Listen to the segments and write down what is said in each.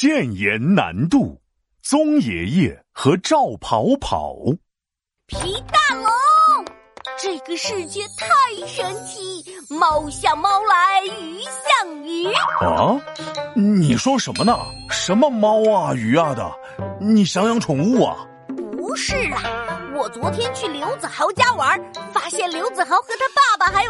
谏言难度，宗爷爷和赵跑跑。皮大龙，这个世界太神奇，猫像猫来，鱼像鱼。啊，你说什么呢？什么猫啊鱼啊的？你想养宠物啊？不是啦，我昨天去刘子豪家玩，发现刘子豪和他爸爸还有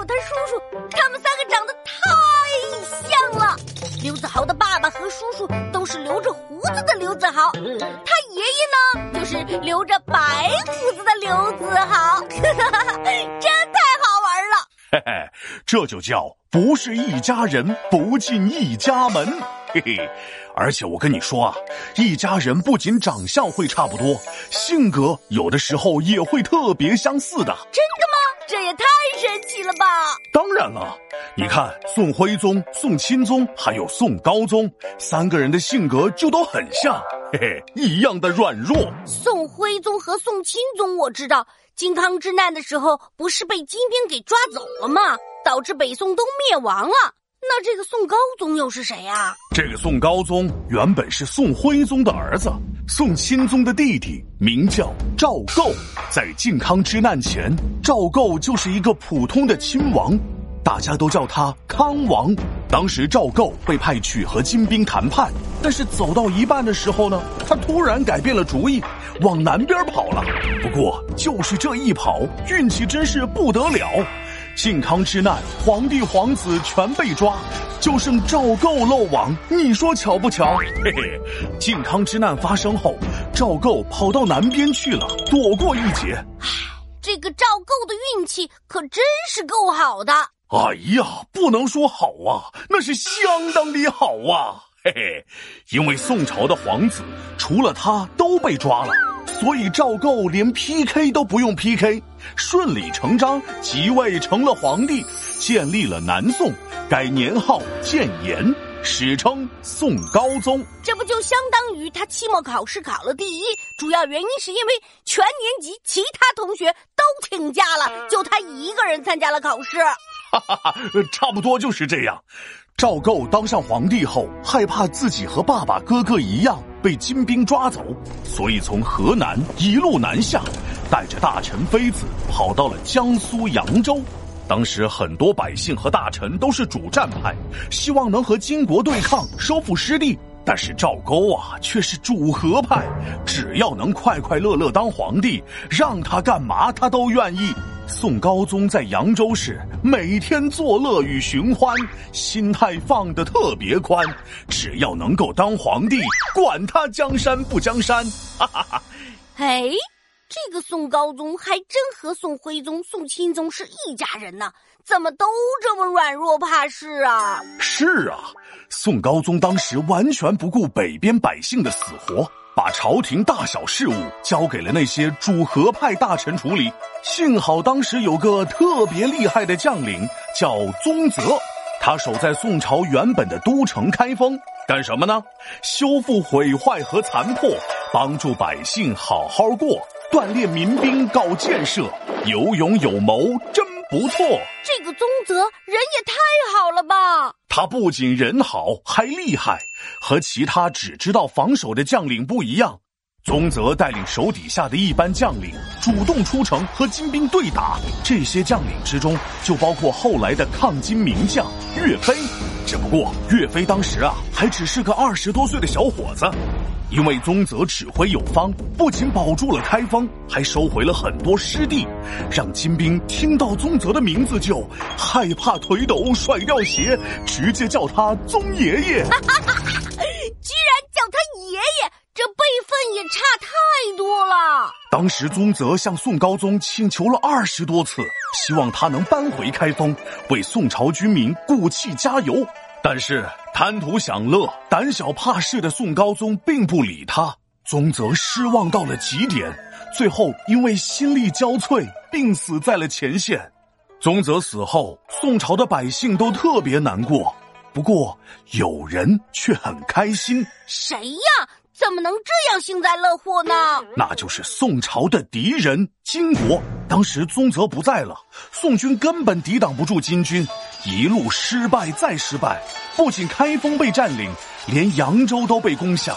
这就叫不是一家人不进一家门。嘿嘿，而且我跟你说啊，一家人不仅长相会差不多，性格有的时候也会特别相似的。真的吗？这也太神奇了吧！当然了，你看宋徽宗、宋钦宗还有宋高宗三个人的性格就都很像，嘿嘿，一样的软弱。宋徽宗和宋钦宗我知道，靖康之难的时候不是被金兵给抓走了吗？导致北宋都灭亡了。那这个宋高宗又是谁呀？这个宋高宗原本是宋徽宗的儿子，宋钦宗的弟弟，名叫赵构。在靖康之难前，赵构就是一个普通的亲王，大家都叫他康王。当时赵构被派去和金兵谈判，但是走到一半的时候呢，他突然改变了主意，往南边跑了。不过就是这一跑，运气真是不得了。靖康之难，皇帝皇子全被抓，就剩赵构漏网。你说巧不巧？嘿嘿，靖康之难发生后，赵构跑到南边去了，躲过一劫。唉，这个赵构的运气可真是够好的。哎呀，不能说好啊，那是相当的好啊！嘿嘿，因为宋朝的皇子除了他都被抓了。所以赵构连 PK 都不用 PK，顺理成章即位成了皇帝，建立了南宋，改年号建炎，史称宋高宗。这不就相当于他期末考试考了第一？主要原因是因为全年级其他同学都请假了，就他一个人参加了考试。哈哈哈，差不多就是这样。赵构当上皇帝后，害怕自己和爸爸、哥哥一样被金兵抓走，所以从河南一路南下，带着大臣妃子跑到了江苏扬州。当时很多百姓和大臣都是主战派，希望能和金国对抗，收复失地。但是赵构啊，却是主和派，只要能快快乐乐当皇帝，让他干嘛他都愿意。宋高宗在扬州市每天作乐与寻欢，心态放得特别宽，只要能够当皇帝，管他江山不江山。哈哈哈！哎，这个宋高宗还真和宋徽宗、宋钦宗是一家人呢，怎么都这么软弱怕事啊？是啊，宋高宗当时完全不顾北边百姓的死活。把朝廷大小事务交给了那些主和派大臣处理。幸好当时有个特别厉害的将领叫宗泽，他守在宋朝原本的都城开封，干什么呢？修复毁坏和残破，帮助百姓好好过，锻炼民兵搞建设，有勇有谋，真不错。这个宗泽人也太好了吧！他不仅人好，还厉害。和其他只知道防守的将领不一样，宗泽带领手底下的一班将领主动出城和金兵对打。这些将领之中，就包括后来的抗金名将岳飞。只不过岳飞当时啊，还只是个二十多岁的小伙子。因为宗泽指挥有方，不仅保住了开封，还收回了很多失地，让金兵听到宗泽的名字就害怕腿抖，甩掉鞋，直接叫他宗爷爷。居然叫他爷爷，这辈分也差太多了。当时宗泽向宋高宗请求了二十多次，希望他能搬回开封，为宋朝军民鼓气加油。但是贪图享乐、胆小怕事的宋高宗并不理他，宗泽失望到了极点，最后因为心力交瘁，病死在了前线。宗泽死后，宋朝的百姓都特别难过，不过有人却很开心。谁呀？怎么能这样幸灾乐祸呢？那就是宋朝的敌人金国。当时宗泽不在了，宋军根本抵挡不住金军，一路失败再失败。不仅开封被占领，连扬州都被攻下。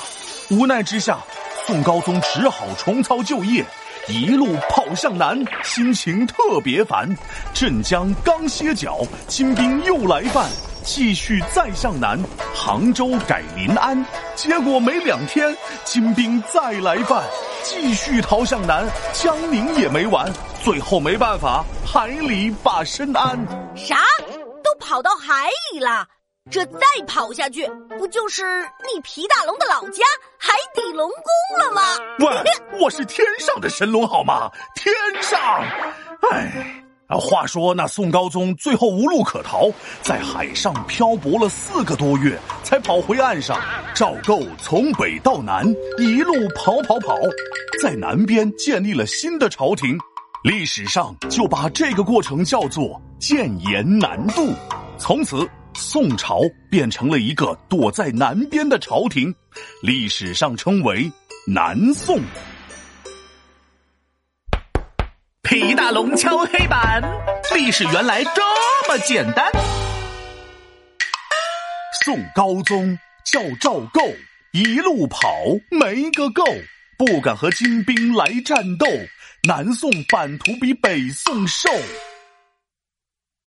无奈之下，宋高宗只好重操旧业，一路跑向南，心情特别烦。镇江刚歇脚，金兵又来犯，继续再向南，杭州改临安。结果没两天，金兵再来犯，继续逃向南，江宁也没完。最后没办法，海里把身安。啥？都跑到海里了？这再跑下去，不就是你皮大龙的老家海底龙宫了吗？喂，我是天上的神龙好吗？天上！哎，话说那宋高宗最后无路可逃，在海上漂泊了四个多月，才跑回岸上。赵构从北到南一路跑跑跑，在南边建立了新的朝廷，历史上就把这个过程叫做建言南渡。从此。宋朝变成了一个躲在南边的朝廷，历史上称为南宋。皮大龙敲黑板，历史原来这么简单。宋高宗叫赵构，一路跑没个够，不敢和金兵来战斗。南宋版图比北宋瘦。